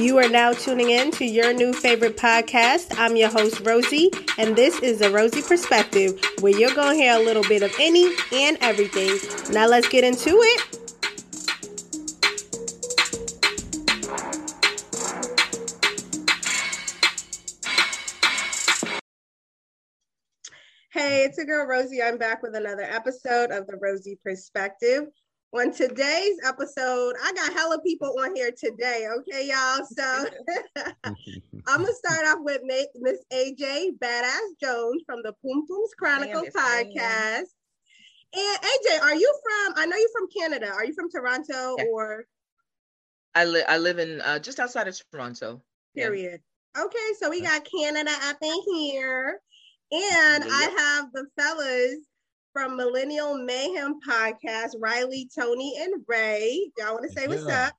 You are now tuning in to your new favorite podcast. I'm your host, Rosie, and this is the Rosey Perspective, where you're going to hear a little bit of any and everything. Now, let's get into it. Hey, it's a girl, Rosie. I'm back with another episode of the Rosey Perspective. On today's episode, I got hella people on here today. Okay, y'all. So I'm gonna start off with Miss AJ Badass Jones from the Pum Pums Chronicle podcast. And AJ, are you from? I know you're from Canada. Are you from Toronto yeah. or? I live. I live in uh, just outside of Toronto. Period. Yeah. Okay, so we got Canada up in here, and yeah. I have the fellas from Millennial Mayhem Podcast, Riley, Tony, and Ray. Y'all want to say what's up?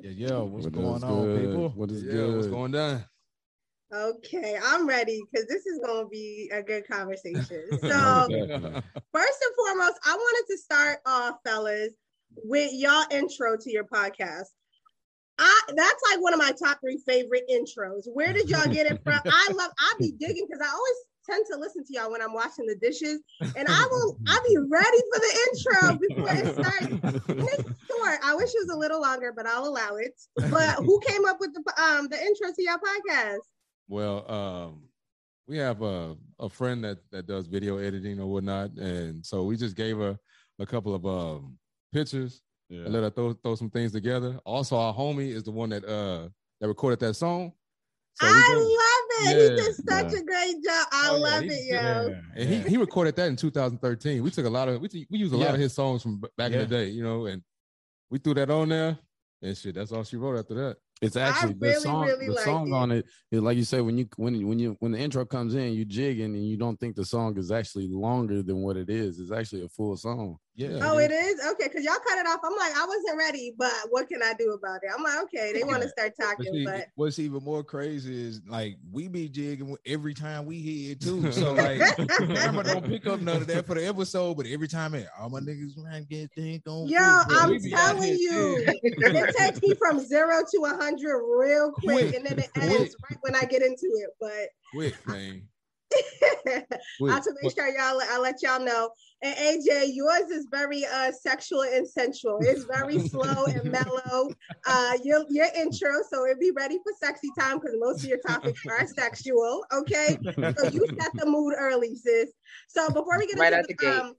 Yeah, yeah. What's what going on, good? people? What is yeah, good? What's going down? Okay, I'm ready because this is going to be a good conversation. So, first and foremost, I wanted to start off, fellas, with y'all intro to your podcast. I that's like one of my top three favorite intros. Where did y'all get it from? I love I be digging because I always tend to listen to y'all when I'm washing the dishes, and I will I'll be ready for the intro before it starts. it's short. I wish it was a little longer, but I'll allow it. But who came up with the um the intro to your podcast? Well, um, we have a a friend that that does video editing or whatnot, and so we just gave her a couple of um pictures yeah. and let her throw throw some things together. Also, our homie is the one that uh that recorded that song. So I love. Yeah, he did such yeah. a great job. I oh, love it, yo. Yeah. And he, he recorded that in 2013. We took a lot of we, we used a lot of his songs from back in the day, you know, and we threw that on there and shit. That's all she wrote after that. It's actually really, the song. Really the song it. on it is like you say when you when when you when the intro comes in, you jigging and you don't think the song is actually longer than what it is. It's actually a full song. Yeah. Oh, it is okay because y'all cut it off. I'm like, I wasn't ready, but what can I do about it? I'm like, okay, they want to start talking, but, see, but, what's even more crazy is like we be jigging every time we hear it too. So like, camera don't pick up none of that for the episode, but every time it, all my niggas man get things going. Yo, I'm telling you, it takes me from zero to a hundred real quick, quick, and then it ends right when I get into it. But quick, man. I to make sure y'all I let y'all know. And AJ, yours is very uh sexual and sensual. It's very slow and mellow. Uh your your intro, so it be ready for sexy time because most of your topics are sexual. Okay. So you set the mood early, sis. So before we get right into the, um,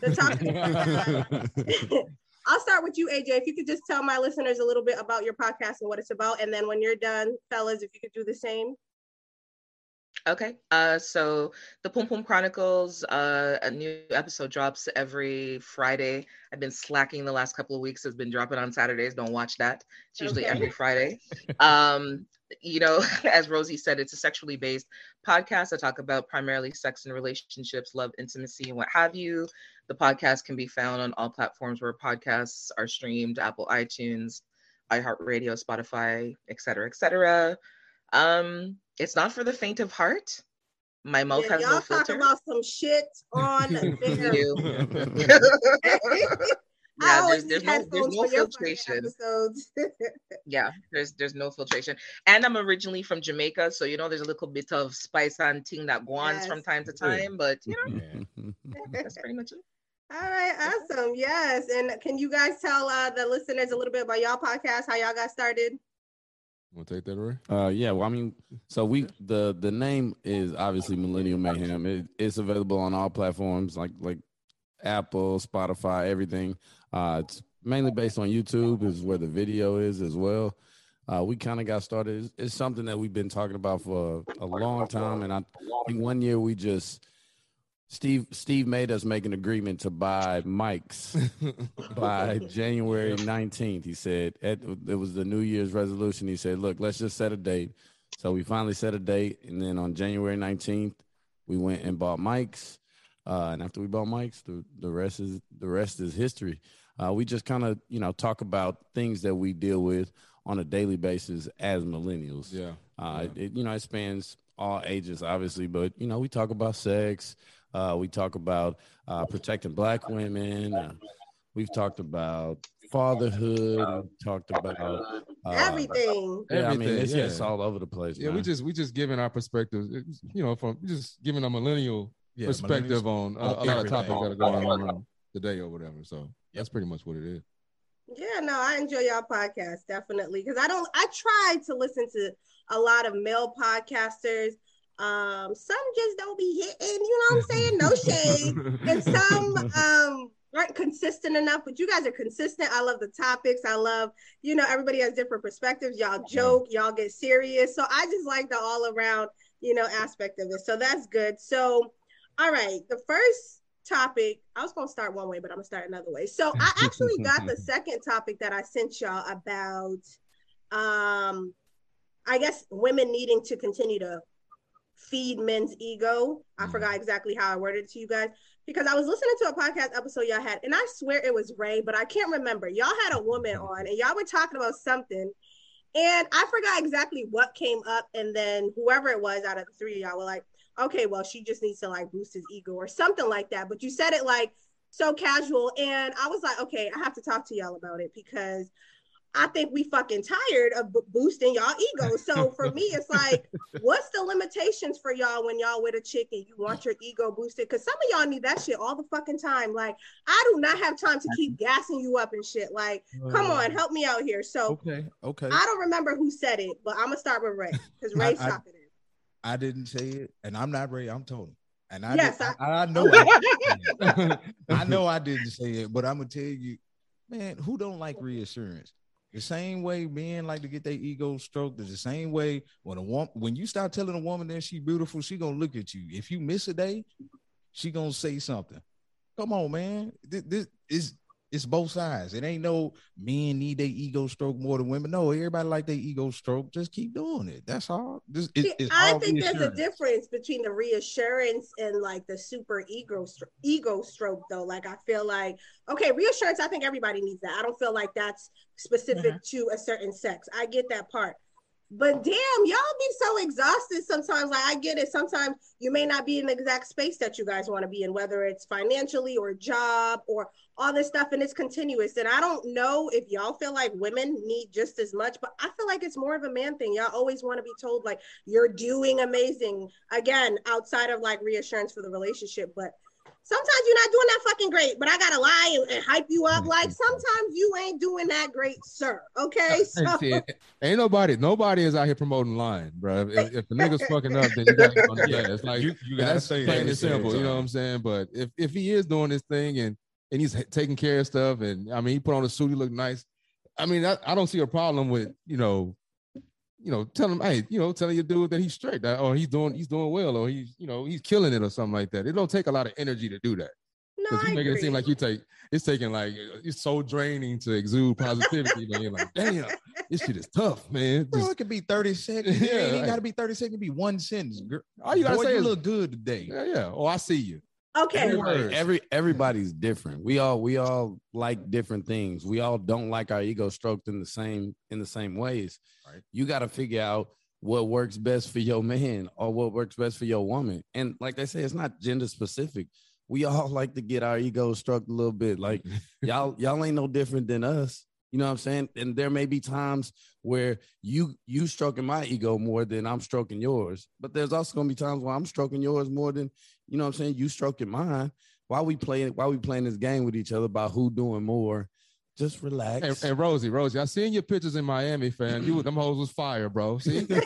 the topic, I'll start with you, AJ. If you could just tell my listeners a little bit about your podcast and what it's about, and then when you're done, fellas, if you could do the same. Okay. Uh, so the Pum Pum Chronicles, uh, a new episode drops every Friday. I've been slacking the last couple of weeks. It's been dropping on Saturdays. Don't watch that. It's usually okay. every Friday. um, you know, as Rosie said, it's a sexually based podcast. I talk about primarily sex and relationships, love, intimacy, and what have you. The podcast can be found on all platforms where podcasts are streamed: Apple, iTunes, iHeartRadio, Spotify, etc., etc. Um, it's not for the faint of heart. My mouth yeah, has y'all no filter. talk about some shit on there. yeah, there's, there's no, there's no filtration. yeah, there's there's no filtration. And I'm originally from Jamaica, so you know there's a little bit of spice and ting that goes yes. from time to time, but you know that's pretty much it. All right, awesome. Yes. And can you guys tell uh, the listeners a little bit about y'all podcast, how y'all got started? Want to take that away? Uh, yeah. Well, I mean, so we the the name is obviously Millennial Mayhem. It, it's available on all platforms like like Apple, Spotify, everything. Uh, it's mainly based on YouTube, is where the video is as well. Uh, we kind of got started. It's, it's, something that we've been talking about for a, a long time, and I think one year we just Steve Steve made us make an agreement to buy mics by January 19th. He said it was the New Year's resolution. He said, "Look, let's just set a date." So we finally set a date, and then on January 19th, we went and bought mics. Uh, and after we bought mics, the, the rest is the rest is history. Uh, we just kind of you know talk about things that we deal with on a daily basis as millennials. Yeah, uh, yeah. It, you know it spans all ages, obviously, but you know we talk about sex. Uh, we talk about uh, protecting black women. Uh, we've talked about fatherhood. We talked about uh, everything. Yeah, I mean, it's yeah. just all over the place. Yeah, man. we just we just giving our perspectives. You know, from just giving a millennial yeah, perspective on uh, a lot of topics that are going on today or whatever. So that's pretty much what it is. Yeah, no, I enjoy y'all podcast definitely because I don't. I try to listen to a lot of male podcasters. Um, some just don't be hitting. You know what I'm saying? No shade, and some um aren't consistent enough. But you guys are consistent. I love the topics. I love you know everybody has different perspectives. Y'all joke. Y'all get serious. So I just like the all around you know aspect of it. So that's good. So all right, the first topic, I was going to start one way, but I'm going to start another way. So I actually got the second topic that I sent y'all about, um, I guess women needing to continue to feed men's ego. I mm. forgot exactly how I worded it to you guys because I was listening to a podcast episode y'all had, and I swear it was Ray, but I can't remember. Y'all had a woman on, and y'all were talking about something, and I forgot exactly what came up. And then whoever it was out of the three of y'all were like, okay, well, she just needs to like boost his ego or something like that. But you said it like so casual. And I was like, okay, I have to talk to y'all about it because I think we fucking tired of b- boosting y'all ego. So for me, it's like, what's the limitations for y'all when y'all with a chick and you want your ego boosted? Because some of y'all need that shit all the fucking time. Like, I do not have time to keep gassing you up and shit. Like, come on, help me out here. So okay, okay. I don't remember who said it, but I'm gonna start with Ray because Ray's talking. I didn't say it, and I'm not Ray. I'm Tony, and I yes, did, I, I, know I, I know I didn't say it, but I'm gonna tell you, man, who don't like reassurance? The same way men like to get their ego stroked is the same way when a woman when you start telling a woman that she's beautiful, she gonna look at you. If you miss a day, she gonna say something. Come on, man. This, this is it's both sides. It ain't no men need their ego stroke more than women. No, everybody like their ego stroke. Just keep doing it. That's all. This, it, See, I think there's a difference between the reassurance and like the super ego ego stroke though. Like I feel like okay, reassurance. I think everybody needs that. I don't feel like that's specific mm-hmm. to a certain sex. I get that part. But damn, y'all be so exhausted sometimes. Like I get it. Sometimes you may not be in the exact space that you guys want to be in, whether it's financially or job or all this stuff, and it's continuous. And I don't know if y'all feel like women need just as much, but I feel like it's more of a man thing. Y'all always want to be told like you're doing amazing. Again, outside of like reassurance for the relationship, but sometimes you're not doing that fucking great, but I gotta lie and, and hype you up. Like mm-hmm. sometimes you ain't doing that great, sir. Okay, so ain't nobody, nobody is out here promoting lying, bro. If, if the nigga's fucking up, then you gotta get on the yeah, It's like you, you gotta say plain and simple. You know what I'm saying? But if if he is doing this thing and and he's taking care of stuff, and I mean, he put on a suit, he looked nice. I mean, I, I don't see a problem with you know you know, telling him, hey, you know, telling your dude that he's straight, that, or he's doing he's doing well, or he's you know he's killing it, or something like that. It don't take a lot of energy to do that. No, you make it seem like you take it's taking like it's so draining to exude positivity. man. You're like, damn, this shit is tough, man. Bro, it could be 30 seconds. Yeah, it ain't gotta be 30 seconds, it be one sentence. Girl. All you gotta Boy, say you is look good today. Yeah, yeah. Oh, I see you. Okay. Everybody, every everybody's different. We all we all like different things. We all don't like our ego stroked in the same in the same ways. Right. You got to figure out what works best for your man or what works best for your woman. And like I say, it's not gender specific. We all like to get our ego stroked a little bit. Like y'all, y'all ain't no different than us. You know what I'm saying? And there may be times where you you stroking my ego more than I'm stroking yours. But there's also gonna be times where I'm stroking yours more than you know what I'm saying, you stroking mine. Why we playing why we playing this game with each other about who doing more just relax. And, and, Rosie, Rosie, I seen your pictures in Miami, fam. You them hoes was fire, bro. See? tell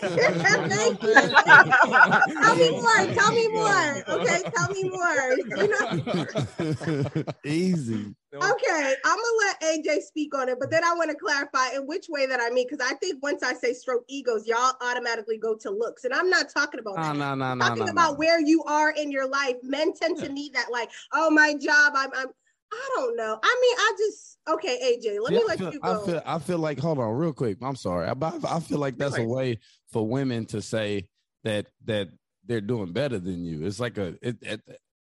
me more. Tell me more. Okay, tell me more. You know? Easy. Okay, I'm gonna let AJ speak on it, but then I want to clarify in which way that I mean, because I think once I say stroke egos, y'all automatically go to looks, and I'm not talking about that. No, no, no, talking no, about no. where you are in your life. Men tend to need that, like, oh, my job, I'm, I'm I don't know. I mean, I just okay, AJ. Let yeah, me let feel, you go. I feel I feel like hold on real quick. I'm sorry. I, I feel like that's a way for women to say that that they're doing better than you. It's like a it, it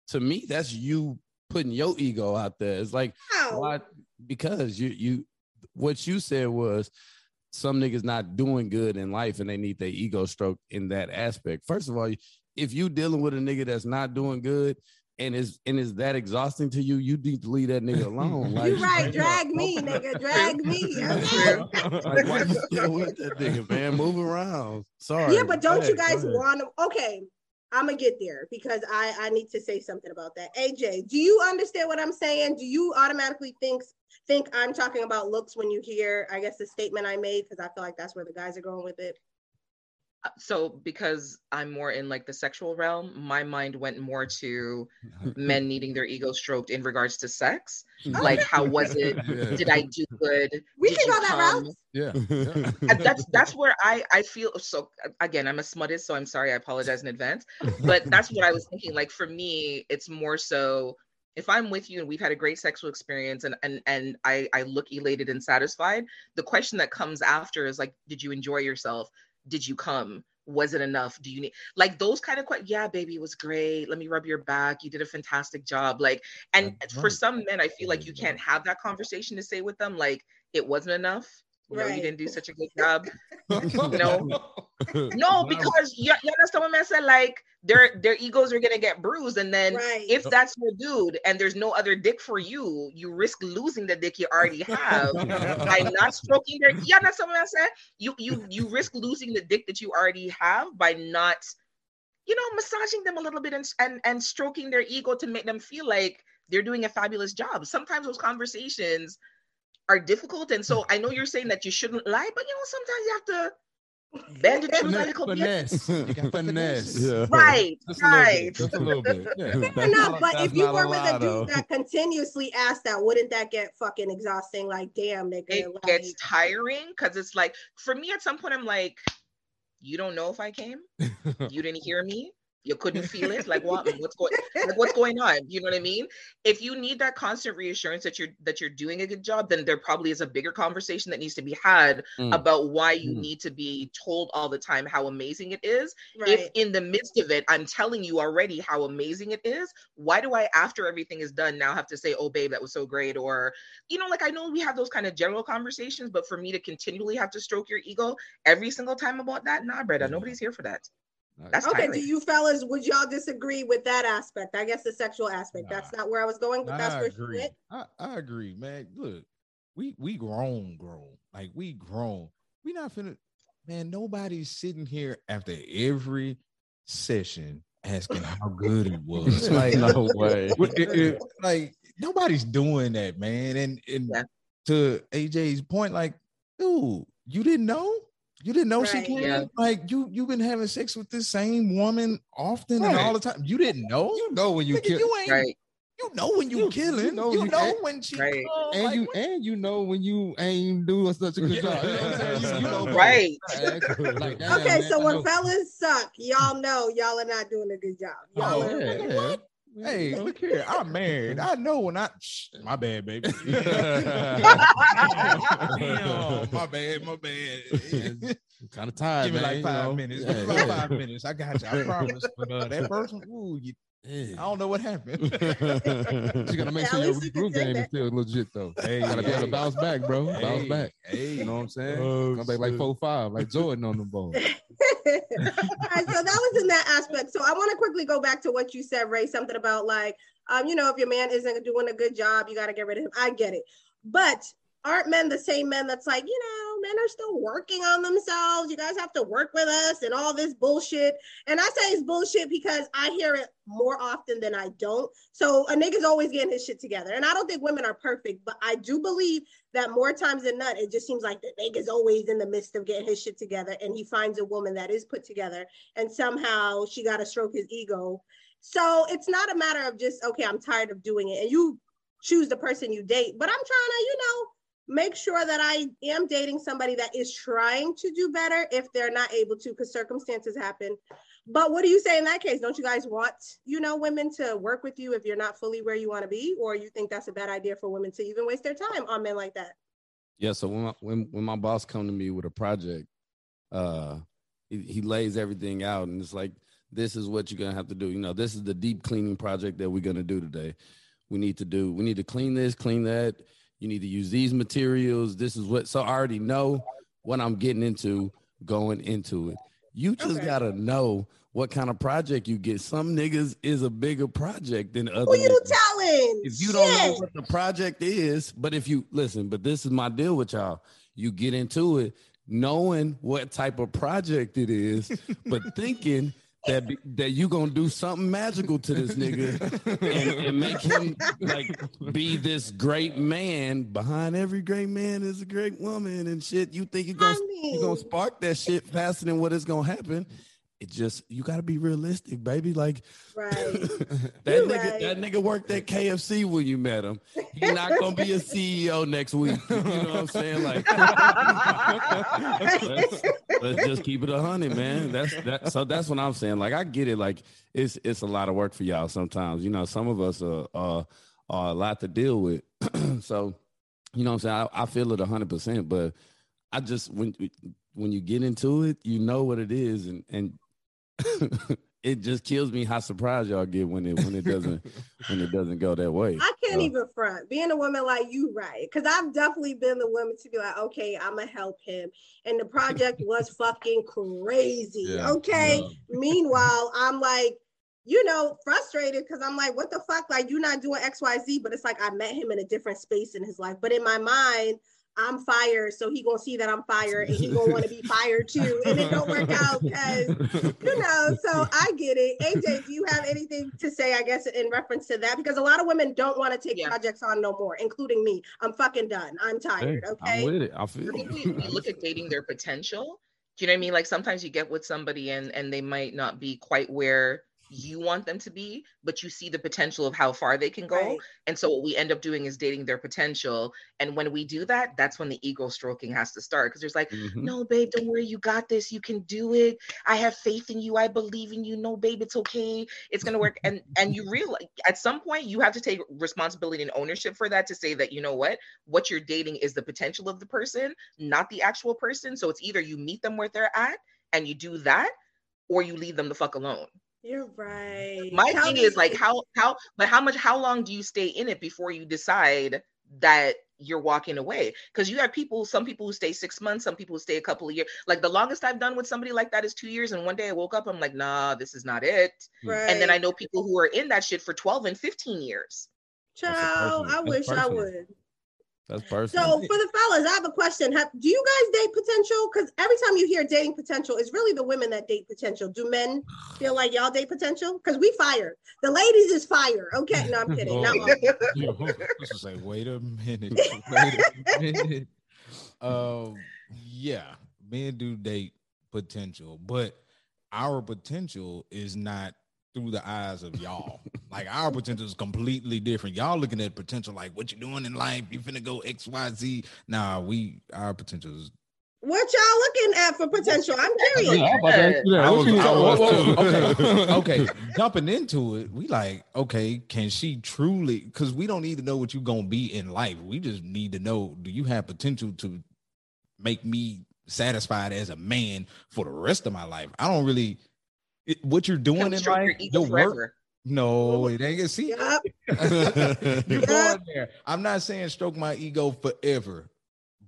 to me that's you putting your ego out there. It's like How? why because you you what you said was some niggas not doing good in life and they need their ego stroke in that aspect. First of all, if you dealing with a nigga that's not doing good, and is and is that exhausting to you, you need to leave that nigga alone. Like, you right, drag me, nigga, drag me. Okay? like, why you still with that nigga, man? Move around. Sorry. Yeah, but don't you guys want to? Okay, I'm gonna get there because I I need to say something about that. AJ, do you understand what I'm saying? Do you automatically think think I'm talking about looks when you hear I guess the statement I made because I feel like that's where the guys are going with it. So because I'm more in like the sexual realm, my mind went more to men needing their ego stroked in regards to sex. Hmm. Oh, like, how was it? Yeah. Did I do good? We Did can you go that come? route. Yeah. yeah. And that's that's where I I feel so again I'm a smuttist so I'm sorry I apologize in advance but that's what I was thinking like for me it's more so if I'm with you and we've had a great sexual experience and and and I I look elated and satisfied the question that comes after is like did you enjoy yourself did you come? Was it enough? Do you need like those kind of questions yeah baby it was great. Let me rub your back. You did a fantastic job. Like and for some men I feel like you can't have that conversation to say with them like it wasn't enough you know you didn't do such a good job you No. no, because you, you understand what I said? Like their their egos are gonna get bruised, and then Right. if that's your dude and there's no other dick for you, you risk losing the dick you already have by not stroking their. You understand what I said? You you you risk losing the dick that you already have by not, you know, massaging them a little bit and and and stroking their ego to make them feel like they're doing a fabulous job. Sometimes those conversations are difficult, and so I know you're saying that you shouldn't lie, but you know sometimes you have to bend the truth a little finesse. You got finesse. Yeah. Right, Just a right. bit. Just a little bit. Yeah. Fair That's enough, not- but if you were with a though. dude that continuously asked that, wouldn't that get fucking exhausting? Like, damn, nigga. It like, gets tiring because it's like for me at some point I'm like, you don't know if I came, you didn't hear me, you couldn't feel it. Like what? What's going? Like what's going on? You know what I mean? If you need that constant reassurance that you're that you're doing a good job, then there probably is a bigger conversation that needs to be had Mm. about why you Mm. need to be told all the time how amazing it is right. if in the midst of it i'm telling you already how amazing it is why do i after everything is done now have to say oh babe that was so great or you know like i know we have those kind of general conversations but for me to continually have to stroke your ego every single time about that nah brother Yeah. nobody's here for that that's Okay, do you fellas, would y'all disagree with that aspect? I guess the sexual aspect. Nah. That's not where I was going, but that's I where she went. I, I agree, man. Look, we we grown, grown. Like we grown. We not finna, man. Nobody's sitting here after every session asking how good it was. like, no way. What- it- it- like nobody's doing that, man. And and Yeah. to AJ's point, like, dude, you didn't know? You didn't know she Right. came? Yeah. Like you you've been having sex with this same woman often and all the time. You didn't know? You know when you Nigga, kill, you ain't right you know when you, You- you killing. You know know, you can't- when she Right. come, and like, you what- and you know when you ain't doing such a good job. You know what I'm saying? You, you know, right Like, damn, Okay, man, so when fellas suck, y'all know y'all are not doing a good job. Y'all Oh, are, yeah, nigga, yeah. what? Hey, look here. I'm married. I know when I shh, my bad, baby. Damn, my bad, my bad. kind of tired, Give me man, like you five know? minutes. Yeah, Give me like yeah. five minutes. I got you. I promise. But uh, that person, ooh, you, I don't know what happened. You gotta make sure your least you can regroup say game is still legit though. hey, Gotta be able to bounce back, bro. Bounce back. Hey, You know what I'm saying? Oh, Come back like four five, like Jordan on the ball. All right, so that was in that aspect. So I want to quickly go back to what you said, Ray, something about like, um, you know, if your man isn't doing a good job, you got to get rid of him. I get it. But aren't men the same men that's like, you know, men are still working on themselves. You guys have to work with us and all this bullshit. And I say it's bullshit because I hear it more often than I don't. So a nigga's always getting his shit together. And I don't think women are perfect, but I do believe that more times than not, it just seems like the nigga's always in the midst of getting his shit together. And he finds a woman that is put together and somehow she got to stroke his ego. So it's not a matter of just, okay, I'm tired of doing it. And you choose the person you date, but I'm trying to, you know, make sure that I am dating somebody that is trying to do better if they're not able to because circumstances happen. But what do you say in that case? Don't you guys want, you know, women to work with you if you're not fully where you want to be? Or you think that's a bad idea for women to even waste their time on men like that? Yeah, so when my, when when my boss come to me with a project, uh, he, he lays everything out, and it's like, this is what you're gonna have to do. You know, this is the deep cleaning project that we're gonna do today. We need to do. We need to clean this, clean that. You need to use these materials. This is what. So I already know what I'm getting into going into it. You just okay. gotta know what kind of project you get. Some niggas is a bigger project than other. Who you telling? If you don't know what the project is, but if you listen, but this is my deal with y'all. You get into it knowing what type of project it is, but thinking that be, that you gonna do something magical to this nigga and, and, make him like be this great man. Behind every great man is a great woman and shit. You think you gonna you gonna spark that shit faster than what is gonna happen? It just you got to be realistic, baby. Like, right. that nigga, right. that nigga worked at KFC when you met him. He's not gonna be a CEO next week. You know what I'm saying? Like, let's, let's, just keep it a hundred, man. That's that. So that's what I'm saying. Like, I get it. Like, it's it's a lot of work for y'all sometimes. You know, some of us are are, are a lot to deal with. so, you know what I'm saying? I, I feel it hundred percent, but I just when when you get into it, you know what it is, and and it just kills me how surprised y'all get when it when it doesn't when it doesn't go that way. I can't uh, even front being a woman like you, right? Because I've definitely been the woman to be like, okay, I'm gonna help him, and the project was fucking crazy. Yeah, okay. Yeah. Meanwhile, I'm like, you know, frustrated because I'm like, what the fuck? Like, you're not doing X, Y, Z, but it's like I met him in a different space in his life. But in my mind, I'm fired, so he gonna see that I'm fired, and he gonna want to be fired too, and it don't work out because you know. So I get it. AJ, do you have anything to say? I guess in reference to that, because a lot of women don't want to take yeah. projects on no more, including me. I'm fucking done. I'm tired. Hey, okay. I'm with it. I feel. I look at dating their potential. Do you know what I mean? Like sometimes you get with somebody and and they might not be quite where you want them to be, but you see the potential of how far they can go. Right. And so what we end up doing is dating their potential. And when we do that, that's when the ego stroking has to start. Cause there's like, mm-hmm. no, babe, don't worry, you got this. You can do it. I have faith in you. I believe in you. No, babe, it's okay. It's gonna work. And and you realize at some point you have to take responsibility and ownership for that to say that you know what, what you're dating is the potential of the person, not the actual person. So it's either you meet them where they're at and you do that, or you leave them the fuck alone. You're right. My Tell thing is like how how but how much how long do you stay in it before you decide that you're walking away? Because you have people some people who stay six months some people who stay a couple of years like the longest i've done with somebody like that is two years and one day i woke up i'm like nah this is not it. Right. and then i know people who are in that shit for 12 and 15 years. Child, i wish i would that's personal. So for the fellas, I have a question. Have, do you guys date potential? Because every time you hear dating potential, it's really the women that date potential. Do men feel like y'all date potential? Because we fire. The ladies is fire. Okay, no, I'm kidding. Not Let's say, wait a minute. Wait a minute. Um, yeah, men do date potential, but our potential is not through the eyes of y'all. Like our potential is completely different. Y'all looking at potential like what you doing in life. You finna go X, Y, Z. Nah, we our potential is what y'all looking at for potential? I'm curious. Yeah, I was, I was okay. okay. Jumping into it, we like, okay, can she truly because we don't need to know what you're gonna be in life. We just need to know do you have potential to make me satisfied as a man for the rest of my life? I don't really it, what you're doing in life, your work. No, it ain't. See, yep. you're going there. I'm not saying stroke my ego forever,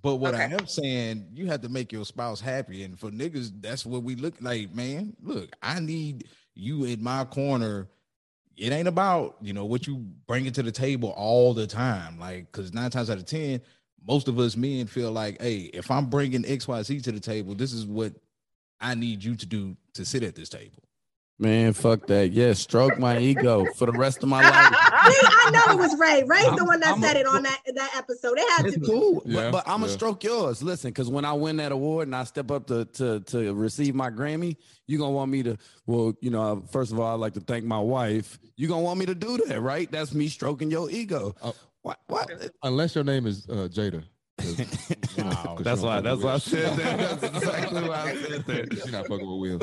but what okay. I am saying, you have to make your spouse happy, and for niggas, that's what we look like, man. Look, I need you in my corner. It ain't about you know what you bring it to the table all the time, like because nine times out of ten, most of us men feel like, hey, if I'm bringing X Y Z to the table, this is what I need you to do to sit at this table. Man, fuck that. Yeah, stroke my ego for the rest of my life. I know it was Ray. Ray's I'm, the one that I'm said a, it on that that episode. It had to be cool. Yeah, but, but, I'm gonna stroke yours. Listen, because when I win that award and I step up to to to receive my Grammy, you're gonna want me to. Well, you know, first of all, I'd like to thank my wife. You're gonna want me to do that, right? That's me stroking your ego. Uh, what? What? Unless your name is uh, Jada. Wow. That's why. That's why I said that. That's exactly why I said that. She's not fucking with Will.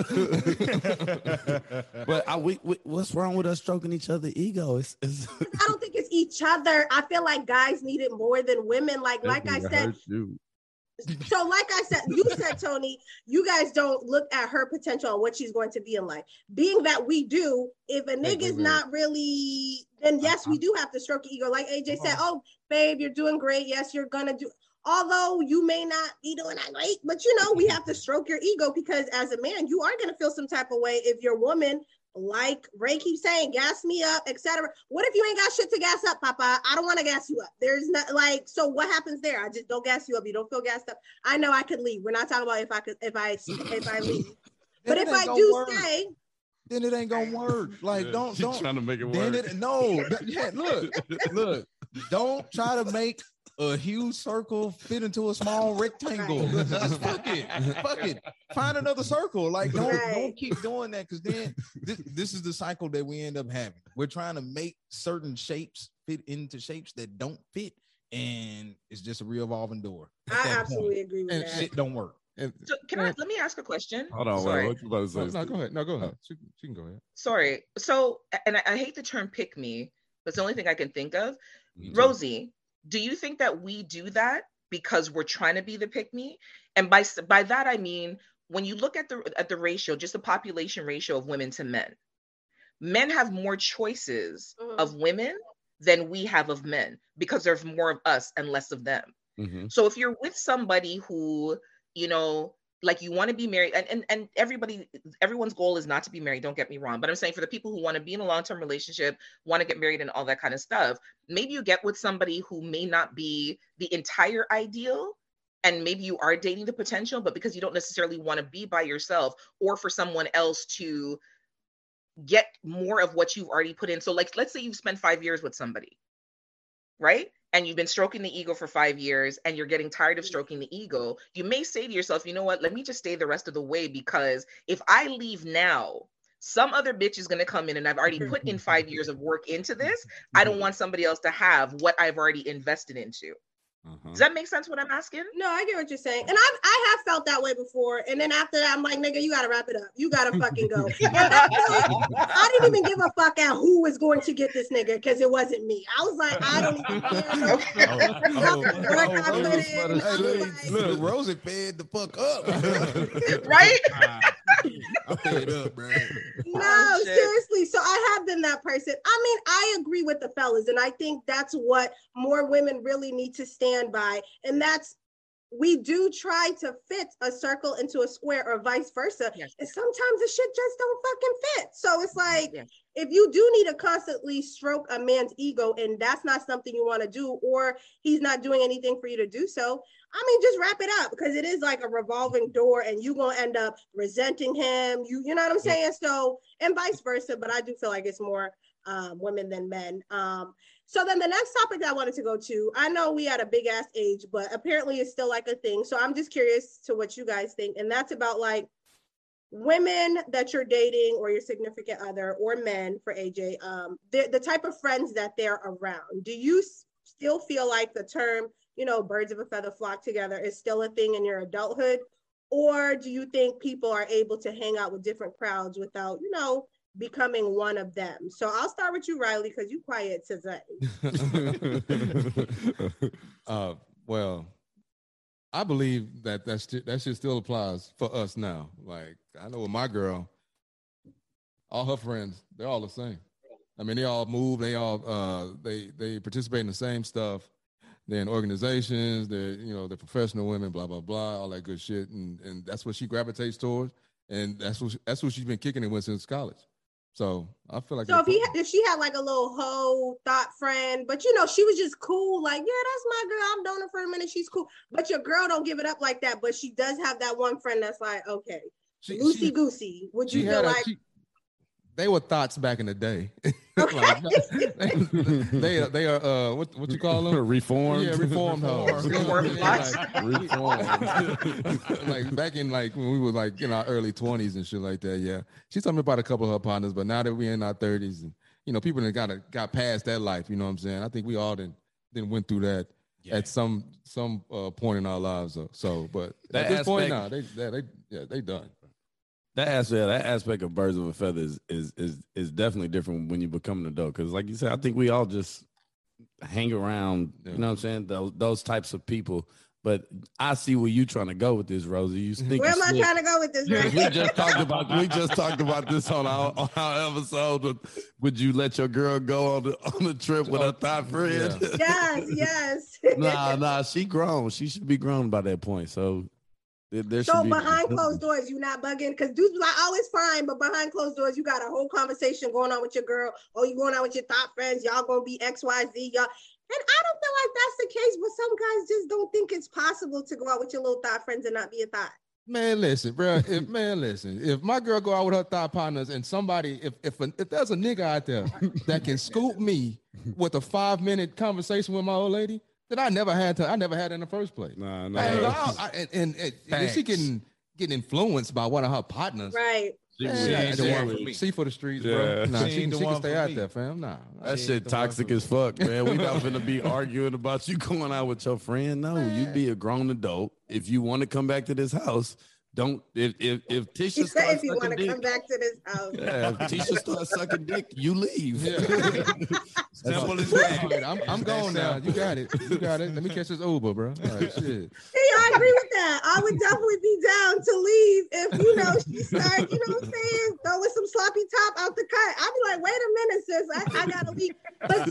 but I, we, we, what's wrong with us stroking each other ego? It's, it's I don't think it's each other. I feel like guys need it more than women. Like, like I said. So, like I said, you said, Tony, you guys don't look at her potential and what she's going to be in life. Being that we do, if a nigga's not really, then yes, we do have to stroke your ego. Like AJ said, oh, babe, you're doing great. Yes, you're gonna do although you may not be doing that great, but you know, we have to stroke your ego because as a man, you are going to feel some type of way if your woman, like Ray keeps saying, gas me up, etc. What if you ain't got shit to gas up, Papa? I don't want to gas you up. There's not like, so what happens there? I just don't gas you up. You don't feel gassed up. I know I could leave. We're not talking about if I could, if I, if I leave. but if I do work. stay, then it ain't gonna work. Like, yeah, don't don't trying to make it work. It, no, yeah, look, look, don't try to make a huge circle fit into a small rectangle. Just fuck it. Fuck it. Find another circle. Like don't don't keep doing that because then this, this is the cycle that we end up having. We're trying to make certain shapes fit into shapes that don't fit, and it's just a revolving door. I absolutely point. agree with and that. Shit don't work. And, so can I let me ask a question? Hold on, Sorry. what you about to say? No, no, go ahead. No, go uh-huh. ahead. She, she, can go ahead. Sorry. So, and I, I hate the term "pick me," but it's the only thing I can think of. Rosie, do you think that we do that because we're trying to be the pick me? And by by that I mean when you look at the at the ratio, just the population ratio of women to men, men have more choices mm-hmm. of women than we have of men because there's more of us and less of them. Mm-hmm. So if you're with somebody who, you know, like you want to be married and, and and everybody everyone's goal is not to be married don't get me wrong but i'm saying for the people who want to be in a long-term relationship want to get married and all that kind of stuff maybe you get with somebody who may not be the entire ideal and maybe you are dating the potential but because you don't necessarily want to be by yourself or for someone else to get more of what you've already put in. So like let's say you've spent 5 years with somebody right and you've been stroking the ego for five years and you're getting tired of stroking the ego, you may say to yourself, you know what, let me just stay the rest of the way because if I leave now, some other bitch is going to come in and I've already put in five years of work into this. I don't want somebody else to have what I've already invested into. Uh-huh. Does that make sense what I'm asking? No, I get what you're saying. And I I have felt that way before. And then after that, I'm like, nigga, you gotta wrap it up. You gotta fucking go. I didn't even give a fuck at who was going to get this nigga because it wasn't me. I was like, I don't even care. look, Rosie fed the fuck up. right? I fed up, bro. No, oh, seriously. So I have been that person. I mean, I agree with the fellas, and I think that's what more women really need to stand stand by. And that's we do try to fit a circle into a square or vice versa. Yes. And sometimes the shit just don't fucking fit. So it's like yes. if you do need to constantly stroke a man's ego and that's not something you want to do, or he's not doing anything for you to do so, I mean, just wrap it up because it is like a revolving door and you're gonna end up resenting him. You you know what I'm saying? So and vice versa, but I do feel like it's more um, women than men. Um, so then the next topic I wanted to go to, I know we had a big ass age, but apparently it's still like a thing. So I'm just curious to what you guys think. And that's about like women that you're dating or your significant other or men for AJ, um, the, the type of friends that they're around. Do you still feel like the term, you know, birds of a feather flock together is still a thing in your adulthood? Or do you think people are able to hang out with different crowds without, you know, becoming one of them. So I'll start with you, Riley, because you quiet today. uh, well, I believe that that st- that shit still applies for us now. Like I know with my girl, all her friends, they're all the same. I mean, they all move, they all uh, they they participate in the same stuff. They're in organizations, they're you know they're professional women, blah blah blah, all that good shit, and and that's what she gravitates towards, and that's what that's what she's been kicking it with since college. So I feel like so if he if she had like a little hoe thought friend, but you know she was just cool, like yeah, that's my girl. I'm doing it for a minute. She's cool, but your girl don't give it up like that. But she does have that one friend that's like okay, loosey goosey. Would you feel like? She, they were thoughts back in the day. like, they, they are they are uh what what you call them? Reformed. Yeah reformed hoes. Reformed like, reformed. Like back in like when we were like in our early twenties and shit like that yeah. She's talking about a couple of her partners but now that we're in our thirties and you know people that got got past that life you know what I'm saying? I think we all then then went through that yeah. at some some uh, point in our lives though. so but that at this aspect, point now they, they they yeah they done that aspect, that aspect of birds of a feather is is is, is definitely different when you become an adult. Because, like you said, I think we all just hang around. Yeah. You know what I'm saying? Those those types of people But I see where you're trying to go with this, Rosie. You mm-hmm. think where am I trying to go with this? we just talked about we just talked about this on our on our episode. Would you let your girl go on the on the trip with her oh, thought friend? Yeah. yes, yes. nah, nah, she grown. She should be grown by that point. So there so behind closed doors, you not bugging because dudes like, oh, it's fine, but behind closed doors, you got a whole conversation going on with your girl. Oh, you going out with your thought friends? Y'all gonna be X, Y, Z. Y'all, and I don't feel like that's the case, but some guys just don't think it's possible to go out with your little thought friends and not be a thought. Man, listen, bro. If man, listen. If my girl go out with her thought partners and somebody, if if if there's a nigga out there that can scoop me with a five minute conversation with my old lady, then I never had to. I never had in the first place. Nah, nah. And, I, and, and, and, and she getting getting influenced by one of her partners, right? She, she ain't the one for me. See for the streets, yeah. bro. Nah, she, she, she can stay out me. there, fam. Nah, that shit toxic as fuck, man. We not gonna be arguing about you going out with your friend. No, you be a grown adult. If you want to come back to this house, don't if if if Tisha starts if you want to come back to this house. Yeah, if Tisha starts sucking dick, you leave. Yeah. Simple as that. I'm I'm going now. You got it. You got it. Let me catch this Uber, bro. All right, shit. Hey, I agree with that. I would definitely be down to leave if you know she started, you know what I'm saying, throwing some sloppy top out the cut. I'd be like, wait a minute, sis, I, I gotta leave. But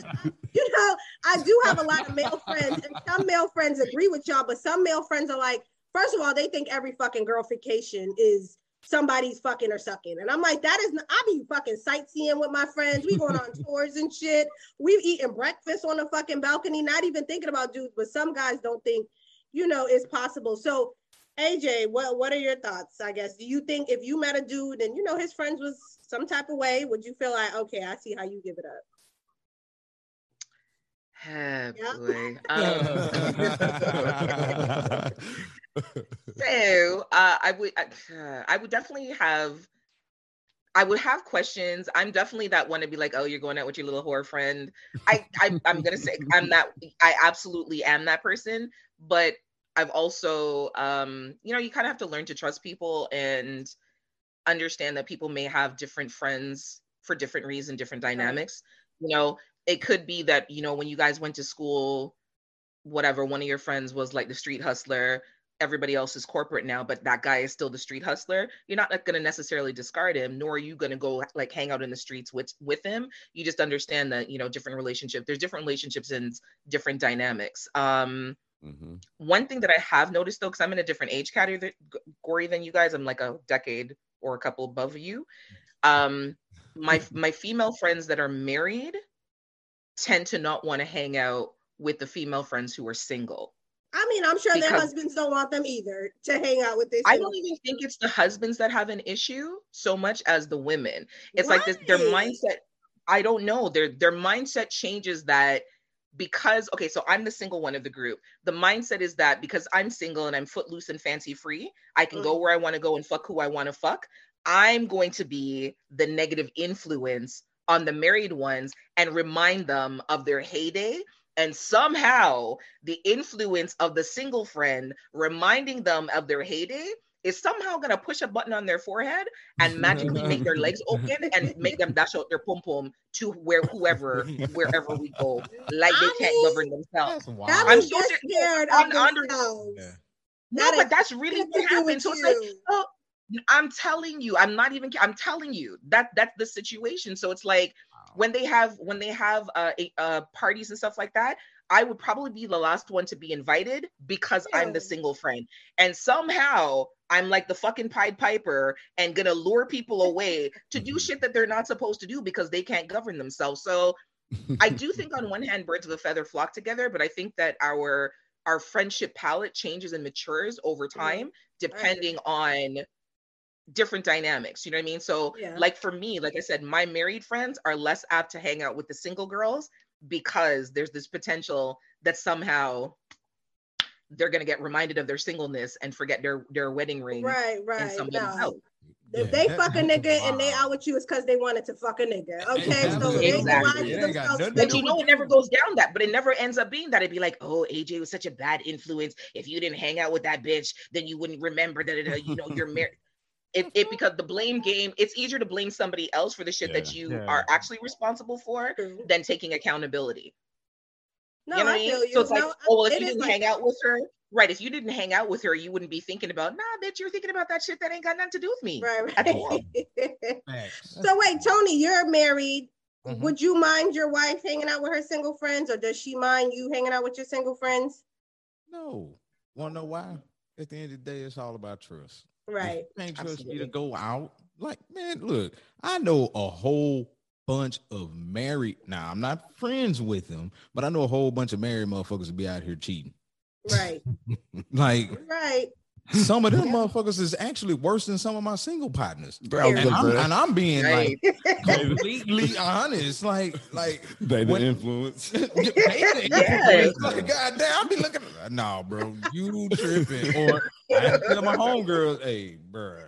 you know, I do have a lot of male friends, and some male friends agree with y'all, but some male friends are like First of all, they think every fucking girlification is somebody's fucking or sucking. And I'm like, that is, not, I be fucking sightseeing with my friends. We going on tours and shit. We've eaten breakfast on the fucking balcony, not even thinking about dudes, but some guys don't think, you know, it's possible. So AJ, what, what are your thoughts, I guess? Do you think if you met a dude and, you know, his friends was some type of way, would you feel like, okay, I see how you give it up? Oh, boy. Um, so uh, I would uh, I would definitely have I would have questions. I'm definitely that one to be like, oh, you're going out with your little whore friend. I, I I'm gonna say I'm that I absolutely am that person, but I've also um, you know, you kind of have to learn to trust people and understand that people may have different friends for different reasons, different dynamics. Right. You know, it could be that, you know, when you guys went to school, whatever, one of your friends was like the street hustler, everybody else is corporate now, but that guy is still the street hustler, you're not going to necessarily discard him, nor are you going to go like hang out in the streets with with him. You just understand that you know different relationship. There's different relationships and different dynamics. Um, mm-hmm. One thing that I have noticed though, because I'm in a different age category than you guys, I'm like a decade or a couple above you. Um, my my female friends that are married tend to not want to hang out with the female friends who are single I mean, I'm sure because their husbands don't want them either to hang out with this. I don't even think it's the husbands that have an issue so much as the women. It's like this, their mindset. I don't know. Their their mindset changes that because okay, so I'm the single one of the group. The mindset is that because I'm single and I'm footloose and fancy free, I can mm. go where I want to go and fuck who I want to fuck. I'm going to be the negative influence on the married ones and remind them of their heyday and somehow the influence of the single friend reminding them of their heyday is somehow going to push a button on their forehead and magically make their legs open and make them dash out their pom pom to where whoever wherever we go like they can't govern themselves. I'm so scared. On, under, yeah. No, but that's really what happens. So it's like, oh, I'm telling you, I'm not even. I'm telling you that that's the situation. So it's like when they have when they have uh, uh, parties and stuff like that i would probably be the last one to be invited because yeah. i'm the single friend and somehow i'm like the fucking pied piper and gonna lure people away to do shit that they're not supposed to do because they can't govern themselves so i do think on one hand birds of a feather flock together but i think that our our friendship palette changes and matures over time depending on different dynamics. You know what I mean? So, yeah. like for me, like I said, my married friends are less apt to hang out with the single girls because there's this potential that somehow they're gonna get reminded of their singleness and forget their their wedding ring. Right, right. No. If they fuck a nigga and they out with you, it's because they wanted to fuck a nigga. Okay, so exactly. But you know, it never goes down that. But it never ends up being that. It'd be like, oh, AJ was such a bad influence. If you didn't hang out with that bitch, then you wouldn't remember that. Uh, you know, you're married it, it because the blame game it's easier to blame somebody else for the shit yeah. that you yeah. are actually responsible for than taking accountability no, you know I, I mean? so it's like, oh, well, if you didn't like, hang out with her, Right. If you didn't hang out with her, you wouldn't be thinking about, nah, bitch, you're thinking about that shit that ain't got nothing to do with me. Right, right. so wait, Tony, you're married. Mm-hmm. Would you mind your wife hanging out with her single friends, or does she mind you hanging out with your single friends? No. Wanna know why? At the end of the day, it's all about trust. Right. You can't trust Absolutely. me to go out. Like, man, look, I know a whole bunch of married. Now, I'm not friends with them, but I know a whole bunch of married motherfuckers to be out here cheating. Right. like right. Some of them motherfuckers is actually worse than some of my single partners. Bro, and, I'm, and I'm being right. like completely honest. Like, like they the influence. they the influence. Like, God damn, I be looking. No, bro, you tripping. Or I tell my homegirls, hey, bro,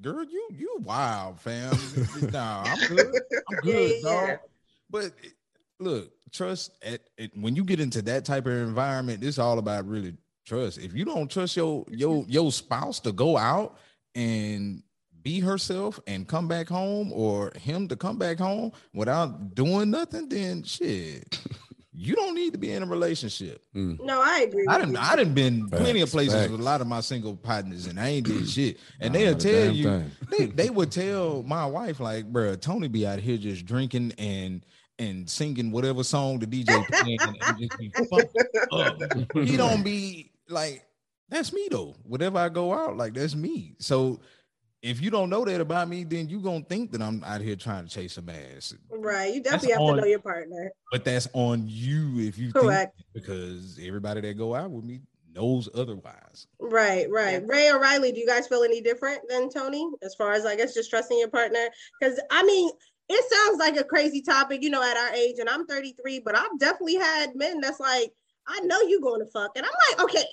girl, you you wild, fam. nah, I'm good. I'm good, yeah, dog. Yeah. But look, trust at, at, when you get into that type of environment, it's all about really trust. If you don't trust your your your spouse to go out and be herself and come back home, or him to come back home without doing nothing, then shit. You don't need to be in a relationship. Mm. No, I agree. I didn't. I didn't been facts, plenty of places facts. with a lot of my single partners, and I ain't did shit. And they'll tell you, they, they would tell my wife like, "Bro, Tony be out here just drinking and and singing whatever song the DJ playing and just be up. He don't be like that's me though. Whatever I go out, like that's me. So if you don't know that about me, then you gonna think that I'm out here trying to chase some ass. Right. You definitely that's have on, to know your partner. But that's on you if you correct because everybody that go out with me knows otherwise. Right, right. Ray or Riley, do you guys feel any different than Tony as far as I guess just trusting your partner? Because I mean, it sounds like a crazy topic, you know, at our age, and I'm 33, but I've definitely had men that's like, I know you going to fuck. And I'm like, okay,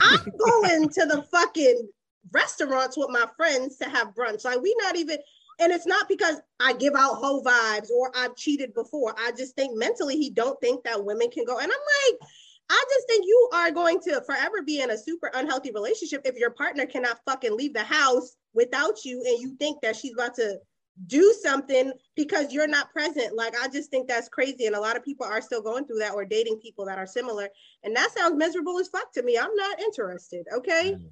I'm going to the fucking restaurants with my friends to have brunch. Like, we not even, and it's not because I give out whole vibes or I've cheated before. I just think mentally he don't think that women can go. And I'm like, I just think you are going to forever be in a super unhealthy relationship if your partner cannot fucking leave the house without you and you think that she's about to do something because you're not present. Like I just think that's crazy. And a lot of people are still going through that or dating people that are similar. And that sounds miserable as fuck to me. I'm not interested. Okay. Mm.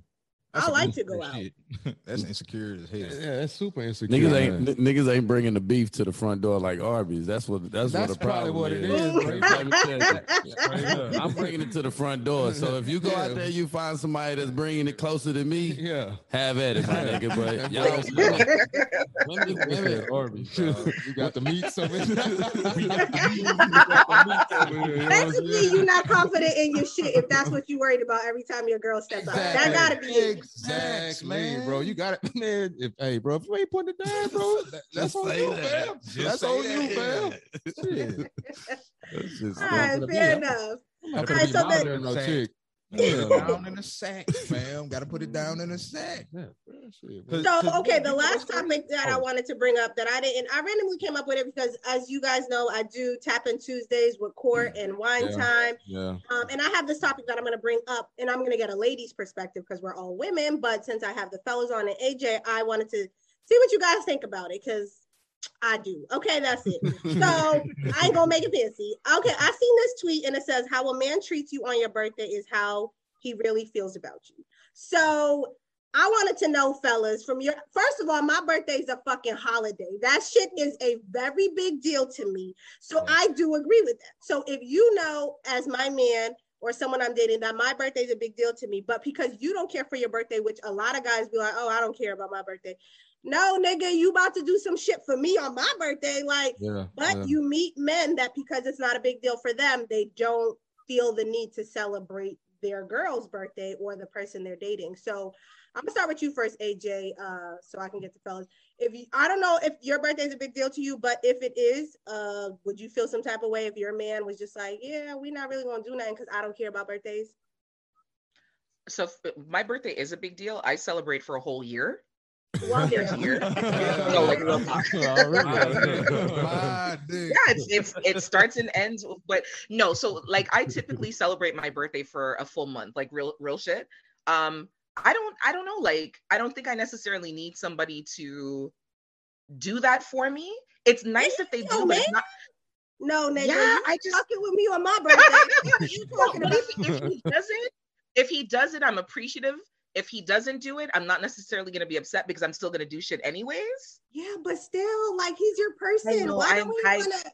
Mm. I like to go out. that's insecure as hell. Yeah, that's super insecure. Niggas ain't n- niggas ain't bringing the beef to the front door like Arby's. That's what that's, that's what the problem what is. It is I'm bringing it to the front door. So if you go yeah. out there, you find somebody that's bringing it closer to me. Yeah, have at it, my nigga. But y'all, women, women, Arby's. You got the meat over Basically, you're not confident in your shit if that's what you worried about every time your girl steps exactly. out. That gotta be it. Exactly, man. bro. You got it, man. If hey, bro, if you ain't putting it down, bro, that's on you, that. fam. That's on you, fam. All right, fair enough. All right, so then, no chick. Yeah. Down in a sack, fam. Got to put it down in a sack. Yeah. So, okay, the last topic that I wanted to bring up that I didn't, I randomly came up with it because, as you guys know, I do tap in Tuesdays with court and wine yeah. time. Yeah. Um, and I have this topic that I'm going to bring up, and I'm going to get a lady's perspective because we're all women. But since I have the fellas on and AJ, I wanted to see what you guys think about it because I do. Okay, that's it. So I ain't gonna make it fancy. Okay, I seen this tweet and it says how a man treats you on your birthday is how he really feels about you. So I wanted to know, fellas, from your first of all, my birthday is a fucking holiday. That shit is a very big deal to me. So I do agree with that. So if you know, as my man or someone I'm dating, that my birthday is a big deal to me, but because you don't care for your birthday, which a lot of guys be like, oh, I don't care about my birthday. No, nigga, you about to do some shit for me on my birthday. Like, yeah, but yeah. you meet men that because it's not a big deal for them, they don't feel the need to celebrate their girl's birthday or the person they're dating. So I'm gonna start with you first, AJ, uh, so I can get the fellas. If you, I don't know if your birthday is a big deal to you, but if it is, uh, would you feel some type of way if your man was just like, yeah, we're not really gonna do nothing because I don't care about birthdays? So my birthday is a big deal. I celebrate for a whole year. One year. no, like real talk. yeah, it's, it's it starts and ends, but no. So like I typically celebrate my birthday for a full month, like real real shit. Um, I don't I don't know. Like I don't think I necessarily need somebody to do that for me. It's nice if they do, but it's not. No, nigga, yeah, I just fucking with me on my birthday. you talking about? If, if he doesn't, if if he does it, I'm appreciative. If he doesn't do it, I'm not necessarily gonna be upset because I'm still gonna do shit anyways. Yeah, but still, like he's your person. know, Why I'm- do we I- want to?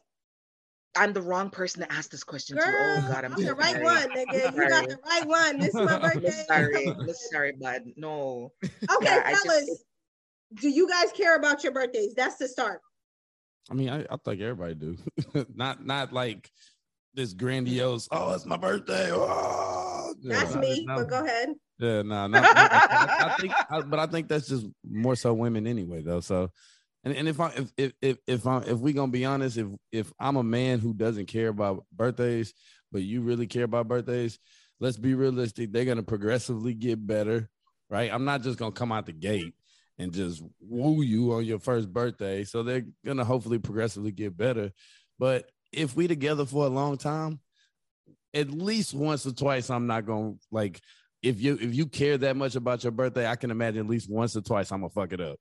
I'm the wrong person to ask this question to. Oh, Girl, Oh God, I'm, I'm the right sorry. one, nigga. I'm You got sorry. the right one. This is my I'm birthday. sorry, I'm sorry, bud. No. Okay, Yeah, I just- fellas, do you guys care about your birthdays? That's the start. I mean, I, I think everybody do. not not like this grandiose. Oh, it's my birthday. Oh, That's Yeah, me. no. But go ahead. Yeah, no, not- I, I think, I, but I think that's just more so women anyway, though. So, and, and if I if if if if I if we gonna be honest, if if I'm a man who doesn't care about birthdays, but you really care about birthdays, let's be realistic. They're gonna progressively get better, right? I'm not just gonna come out the gate and just woo you on your first birthday. So they're gonna hopefully progressively get better. But if we together for a long time, at least once or twice, I'm not gonna like if you if you care that much about your birthday, I can imagine at least once or twice I'm gonna fuck it up.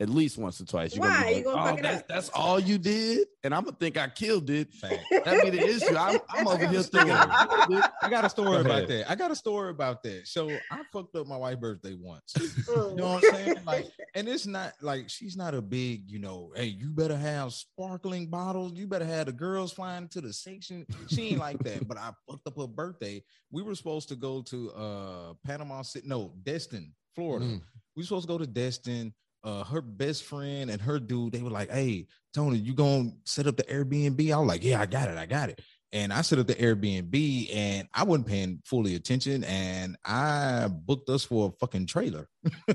At least once or twice. You're Why? Gonna be You gonna "Oh, fuck it that's, up?" That's all you did, and I'm gonna think I killed it. Fact. That be the issue. I'm, I'm over here thinking I. I got a story Go about that. I got a story about that. So I fucked up my wife's birthday once. You know what I'm saying? Like, and it's not like she's not a big, you know, hey, you better have sparkling bottles. You better have the girls flying to the section. She ain't like that. But I fucked up her birthday. We were supposed to go to uh Panama City, no, Destin, Florida. Mm. We were supposed to go to Destin. Uh, her best friend and her dude, they were like, Hey, Tony, you gonna set up the Airbnb? I was like, Yeah, I got it, I got it. And I set up the Airbnb and I wasn't paying fully attention. And I booked us for a fucking trailer.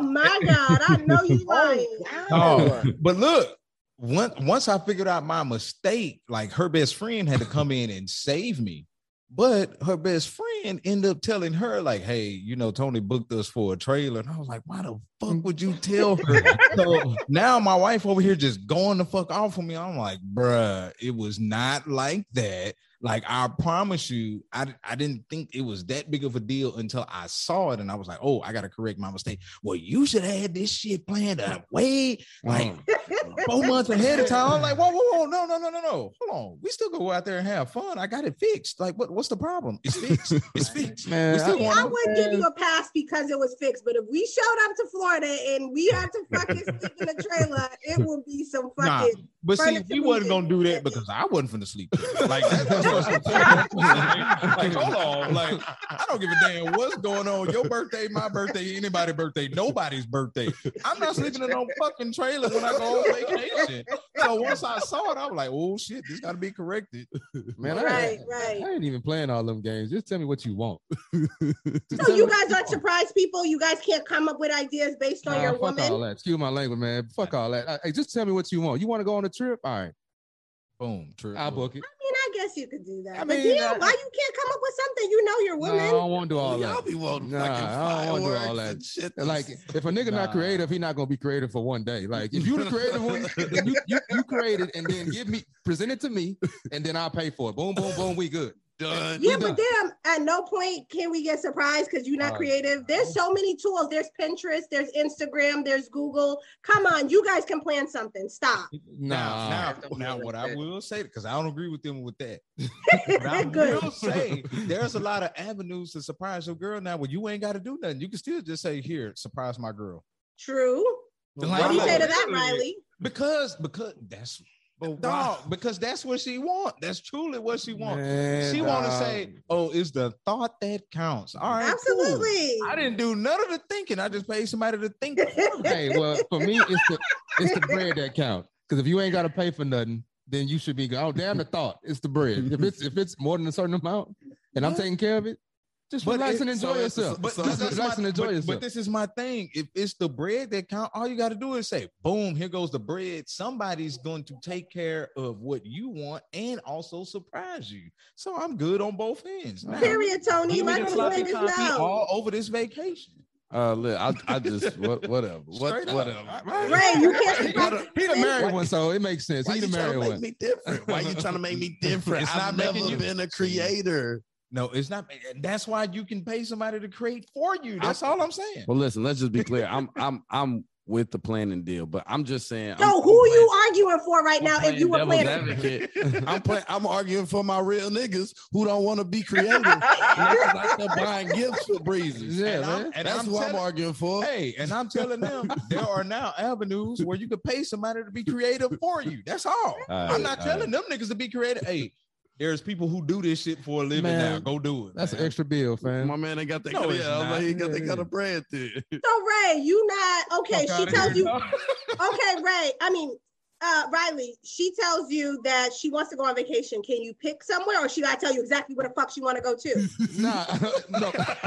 Oh my God. I know you lying. Oh, but look, once once I figured out my mistake, like her best friend had to come in and save me. But her best friend ended up telling her, like, hey, you know, Tony booked us for a trailer. And I was like, why the fuck would you tell her? so now my wife over here just going the fuck off on me. I'm like, bruh, it was not like that. Like, I promise you, I, I didn't think it was that big of a deal until I saw it. And I was like, oh, I got to correct my mistake. Well, you should have had this shit planned out way like mm. four months ahead of time. I'm like, whoa, whoa, whoa, no, no, no, no, no. Hold on. We still go out there and have fun. I got it fixed. Like, what, what's the problem? It's fixed. It's fixed. Man, still I- See, want I would give you a pass because it was fixed, but if we showed up to Florida and we had to fucking sleep in the trailer, it would be some fucking Nah, fucking. but see, furniture we wasn't gonna do that because I wasn't finna sleep. Like, that- that's what I'm saying. Like, hold on. Like, I don't give a damn what's going on. Your birthday, my birthday, anybody's birthday, nobody's birthday. I'm not sleeping in no fucking trailer when I go on vacation. So once I saw it, I was like, oh shit, this gotta be corrected. Man, I, Right, ain't, right. I ain't even playing all them games. Just tell me what you want. So you guys aren't want. surprised people. You guys can't come up with ideas based on Nah, your fuck all woman. that. Excuse my language, man. Fuck all that. Hey, just tell me what you want. You want to go on a trip? All right, Boom. True. I'll book it. I mean, I guess you could do that. I but mean, damn, I- why you can't come up with something? You know you're No, woman. I don't want to do all Y'all that. be wanting Nah, fucking I don't wanna do all that. shit. Like if a nigga not creative, he not gonna be creative for one day. Like if you the creative one, then you, you you create it and then give me present it to me and then I'll pay for it. Boom, boom, boom. We good. Done. Yeah, but done. damn, at no point can we get surprised because you're not Uh, creative. There's so many tools. There's Pinterest, there's Instagram, there's Google. Come on, you guys can plan something. Stop. Nah. Now, Don't now, what I will say, because I don't agree with them with that. I Good. will say there's a lot of avenues to surprise your girl now where you ain't got to do nothing. You can still just say, Here, surprise my girl. True. Like, What do you say to that, Riley? Because because that's dog, because that's what she want. That's truly what she want. Man, She want to say, "Oh, it's the thought that counts." All right, cool. Absolutely. I didn't do none of the thinking. I just paid somebody to think. for me. Hey, well, for me, it's the it's the bread that counts. Because if you ain't got to pay for nothing, then you should be go. Oh, damn the thought. It's the bread. If it's if it's more than a certain amount, and I'm taking care of it, just relax it- and enjoy so yourself. But, So this just is relax my, and enjoy but, yourself. but this is my thing. If it's the bread that count, all you got to do is say, "Boom! Here goes the bread." Somebody's going to take care of what you want and also surprise you. So I'm good on both ends. Now, Period, Tony. give me Let the the sloppy women know. all over this vacation. Uh, look, I, I just what, whatever, what, Straight up. whatever. Ray, you can't he, the- he the married one, so it makes sense. Why He the married to make me different? Why you trying to make me different? I've never you- been a creator. No, it's not. Eh, that's why you can pay somebody to create for you. That's all I'm saying. Well, listen, let's just be clear. I'm I'm I'm with the planning deal. But I'm just saying. So I'm, who are you arguing for right now? If you were planning, advocate, I'm playing. I'm arguing for my real niggas who don't want to be creative. niggas out there buying gifts for breezes. Yeah, and man. And that's I'm who I'm arguing for. Hey, and I'm telling them there are now avenues where you could pay somebody to be creative for you. That's all. all right, I'm not telling right. them niggas to be creative. Hey, there's people who do this shit for a living man, now. Go do it. That's man. an extra bill, fam. My man, they got that. No, yeah, like, he got yeah, that kind of bread too. So Ray, you not okay? she tells you. okay, Ray. I mean, uh, Riley, she tells you that she wants to go on vacation. Can you pick somewhere, or she gotta tell you exactly where the fuck she want to go to? nah, no.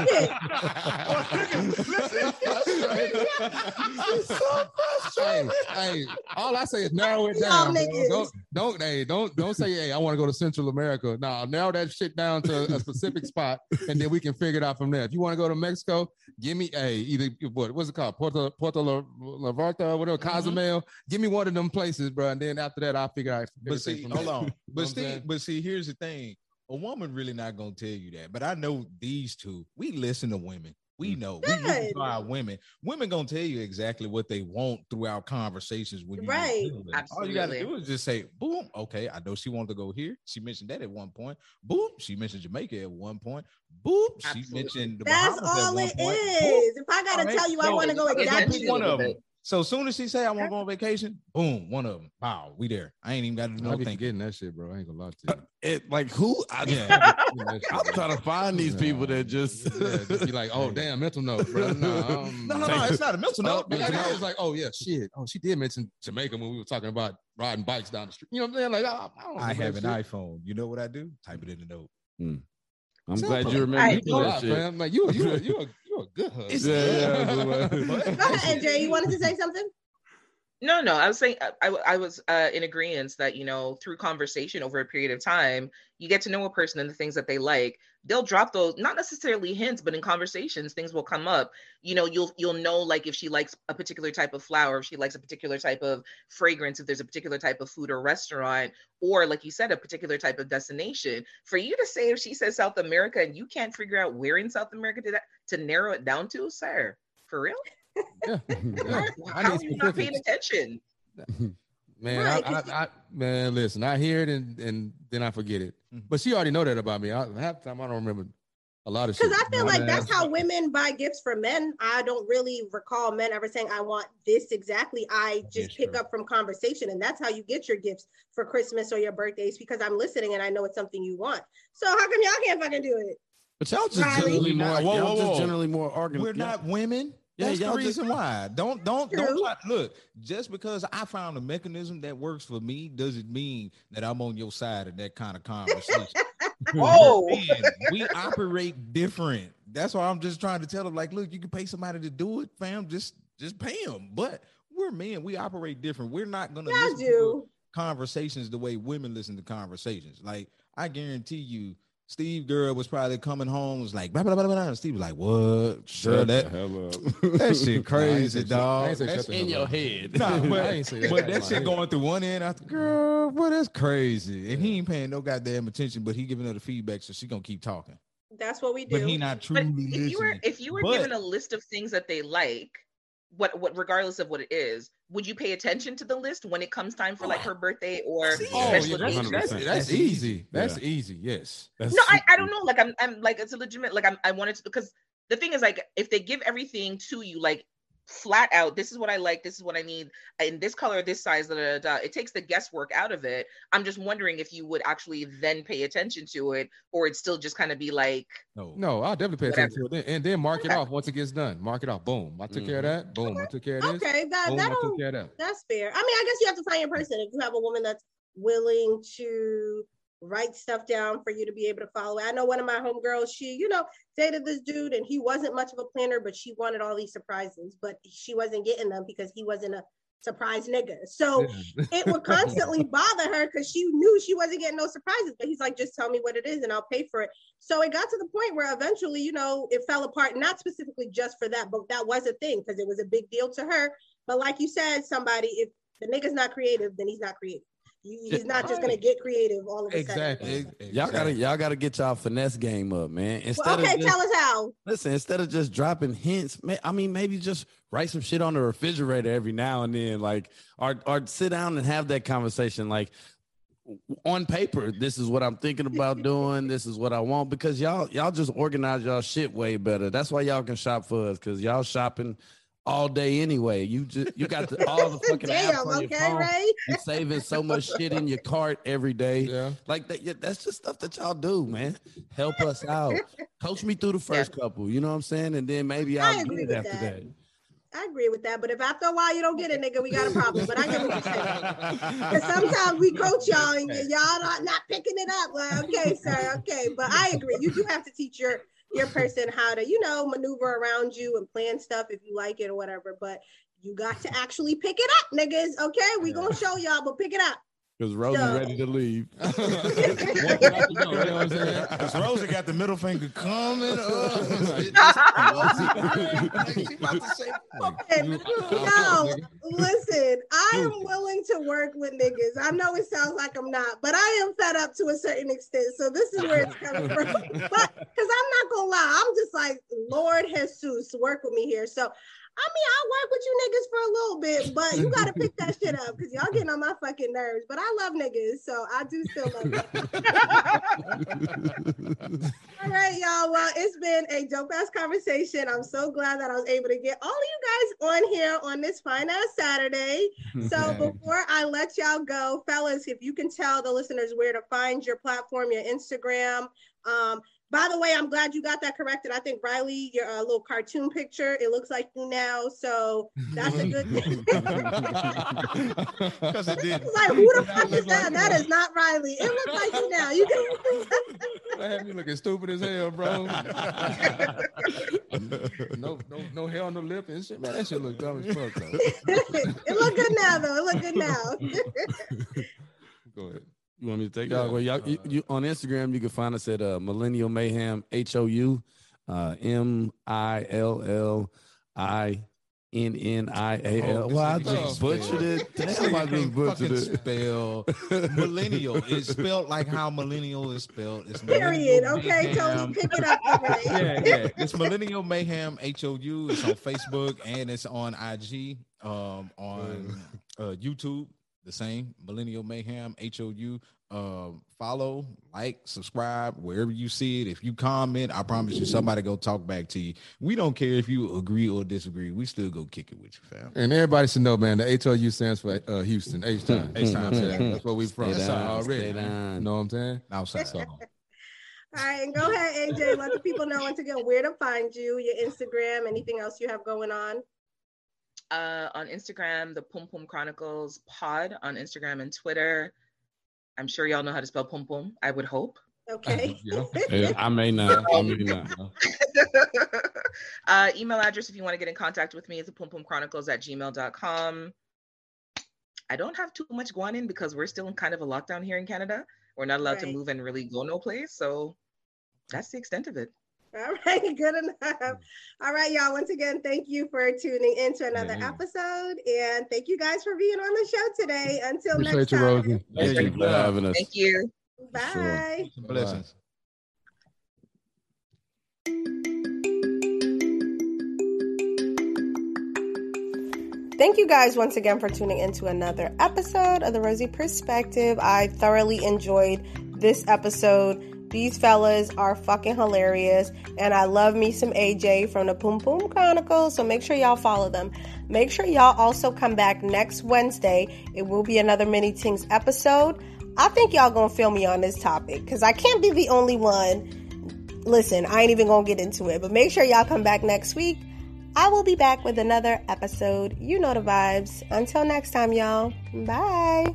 hey, hey, all I say is narrow it down. Don't, don't, hey, don't, don't say, hey, I want to go to Central America. Now, narrow that shit down to a specific spot, and then we can figure it out from there. If you want to go to Mexico, give me, hey, either what, what's it called, Puerto Puerto La, La Vallarta, whatever, mm-hmm. Cozumel. Give me one of them places bro. And then after that, I'll figure out. But see, hold on. but see, but see, here's the thing. A woman really not gonna tell you that. But I know these two. We listen to women. We mm. know. Good. We listen to our women. Women gonna tell you exactly what they want throughout conversations when you right. All you gotta do is just say, boom, okay. I know she wanted to go here. She mentioned that at one point. Boom, she mentioned Jamaica at one point. Boom, Absolutely. she mentioned the That's Bahamas all it point. is. Boom. If I gotta right. tell you so, I want to go exactly one of them. So as soon as she say I want to go on vacation, boom, one of them. Wow, we there. I ain't even got to do no thing. Getting that shit, bro. I ain't gonna lie to you. Uh, it like who? I, yeah, I'm trying to find these people that just, yeah, just be like, oh damn, mental note, bro. No, um, no, no, no, it's not a mental note. I was like, oh yeah, shit. Oh, she did mention Jamaica when we were talking about riding bikes down the street. You know what I'm saying? Like, I, I, I have an shit. iPhone. You know what I do? Type it in the note. Hmm. I'm glad you remember that shit. Man. Like you, you, you, you, you a good husband. Yeah, yeah. Go ahead, Jay. You wanted to say something? No, no, I was saying I, I was uh, in agreement that you know through conversation over a period of time, you get to know a person and the things that they like. They'll drop those, not necessarily hints, but in conversations, things will come up. You know, you'll you'll know like if she likes a particular type of flower, if she likes a particular type of fragrance, if there's a particular type of food or restaurant, or like you said, a particular type of destination. For you to say if she says South America and you can't figure out where in South America to that, to narrow it down to, sir, for real? Yeah. yeah. How are you not paying attention? Man, right. I, I, I, man, listen, I hear it and, and then I forget it. Mm-hmm. But she already know that about me. I, half the time I don't remember a lot of Because I feel like that's how women buy gifts for men. I don't really recall men ever saying, I want this exactly. I just pick true. up from conversation. And that's how you get your gifts for Christmas or your birthdays because I'm listening and I know it's something you want. So how come y'all can't fucking do it? But y'all just Riley? generally more, whoa, whoa, whoa. just generally more organized. We're not women. That's yeah, the reason why. Don't don't True. don't look. Just because I found a mechanism that works for me doesn't mean that I'm on your side of that kind of conversation. oh, we operate different. That's why I'm just trying to tell them, like, look, you can pay somebody to do it, fam. Just just pay them. But we're men. We operate different. We're not gonna yeah, listen to conversations the way women listen to conversations. Like I guarantee you, Steve girl was probably coming home, was like, blah, blah, blah, blah. Steve was like, what? Shut that, that shit crazy, dog. That's in your head. Nah, but, that, but that shit going through one end after, girl, boy, that's crazy. And he ain't paying no goddamn attention, but he giving her the feedback, so she gonna keep talking. That's what we do. But he not truly but if listening. you were if you were but, given a list of things that they like, what what regardless of what it is would you pay attention to the list when it comes time for like oh. her birthday or oh, yeah, that's, that's, that's, easy. that's yeah. easy. Yes. That's no I, I don't know. Like I'm, I'm like it's a legitimate like I'm, i wanted to because the thing is like if they give everything to you like flat out this is what i like this is what i need in this color this size da, da, da, it takes the guesswork out of it i'm just wondering if you would actually then pay attention to it or it'd still just kind of be like no no i'll definitely pay whatever. attention to it and then mark okay. it off once it gets done mark it off boom i took mm-hmm. care of mm-hmm. that boom okay. i took care of this okay that, boom, I took care of that. that's fair i mean i guess you have to find your person if you have a woman that's willing to write stuff down for you to be able to follow. I know one of my homegirls, she, you know, dated this dude and he wasn't much of a planner, but she wanted all these surprises, but she wasn't getting them because he wasn't a surprise nigga. So it would constantly bother her because she knew she wasn't getting no surprises. But he's like, just tell me what it is and I'll pay for it. So it got to the point where eventually, you know, it fell apart, not specifically just for that, but that was a thing because it was a big deal to her. But like you said, somebody, if the nigga's not creative, then he's not creative. He's not just gonna get creative all of a exactly. sudden. Y'all gotta y'all gotta get y'all finesse game up, man. Instead well, okay, of just, tell us how. Listen, instead of just dropping hints, man, I mean, maybe just write some shit on the refrigerator every now and then, like, or or sit down and have that conversation, like. On paper, this is what I'm thinking about doing. This is what I want because y'all y'all just organize y'all shit way better. That's why y'all can shop for us because y'all shopping all day anyway. You just you got the, all the fucking Damn, apps on okay, your phone. Ray? You're saving so much shit in your cart every day. Yeah. Like that. Yeah, that's just stuff that y'all do, man. Help us out. Coach me through the first yeah. couple. You know what I'm saying? And then maybe I'll get it after that. that. I agree with that. But if after a while you don't get it, nigga, we got a problem. But I get what you're saying. Because sometimes we coach y'all and y'all not, not picking it up. Like, okay, sir, okay. But I agree. You do have to teach your your person how to, you know, maneuver around you and plan stuff if you like it or whatever. But you got to actually pick it up, niggas. Okay, we yeah. gonna show y'all, but pick it up. Because Rosey so. ready to leave. Because Rosey got the middle finger coming up. no, listen, I am willing to work with niggas. I know it sounds like I'm not, but I am fed up to a certain extent. So this is where it's coming from. But because I'm not gonna lie, I'm just like, Lord Jesus, work with me here. So I mean, I'll work with you niggas for a little bit, but you gotta pick that shit up because y'all getting on my fucking nerves. But I love niggas, so I do still love them. all right, y'all. Well, it's been a dope ass conversation. I'm so glad that I was able to get all of you guys on here on this fine ass Saturday. So before I let y'all go, fellas, if you can tell the listeners where to find your platform, your Instagram, um, by the way, I'm glad you got that corrected. I think Riley, your uh, little cartoon picture, it looks like you now, so that's a good thing. Because it did. like, who the fuck is that? Like, that is not Riley. It looks like you now. You can. that had me looking stupid as hell, bro. no, no, no hair on the lip and shit. Man, that shit look dumb as fuck. Though. it look good now, though. It look good now. Go ahead. You want me to take yeah. Well, y'all, you, you, on Instagram, you can find us at uh, Millennial Mayhem H O U uh, M I L L I N N I A L. Well, I just butchered it. Damn, I just butchered it. Spell millennial. It's spelled like how millennial is spelled. It's period. Okay, Tony, pick it up. Right. yeah, yeah. It's Millennial Mayhem H O U. It's on Facebook and it's on IG, um, on uh, YouTube the same. Millennial mayhem hou um, follow like subscribe wherever you see it. If you comment i promise you somebody go talk back to you. We don't care if you agree or disagree. We still go kick it with you fam. And everybody should know man the HOU stands for uh, houston h-town h-town that's where we from. That's already you know what i'm saying? Outside. So. All right, and go ahead, AJ. Let the people know once again where to find you, your Instagram, anything else you have going on uh, on Instagram, the Pum Pum Chronicles Pod on Instagram and Twitter. I'm sure y'all know how to spell Pum Pum. I would hope. Okay. yeah. I may not. I may not. uh, email address if you want to get in contact with me is the Pum Pum Chronicles at gmail.com. I don't have too much going in because we're still in kind of a lockdown here in Canada. We're not allowed right. to move and really go no place. So that's the extent of it. All right, good enough. Mm. All right, y'all. Once again, thank you for tuning in to another yeah. episode. And thank you guys for being on the show today. Until Appreciate next you, time. Rosey. Thank you for having us. Thank you. Bye. Sure. Blessings. Thank you guys once again for tuning into another episode of the Rosey Perspective. I thoroughly enjoyed this episode. These fellas are fucking hilarious. And I love me some AJ from the Pum Pum Chronicles. So make sure y'all follow them. Make sure y'all also come back next Wednesday. It will be another Mini Things episode. I think y'all gonna feel me on this topic because I can't be the only one. Listen, I ain't even gonna get into it, but make sure y'all come back next week. I will be back with another episode. You know the vibes. Until next time, y'all. Bye.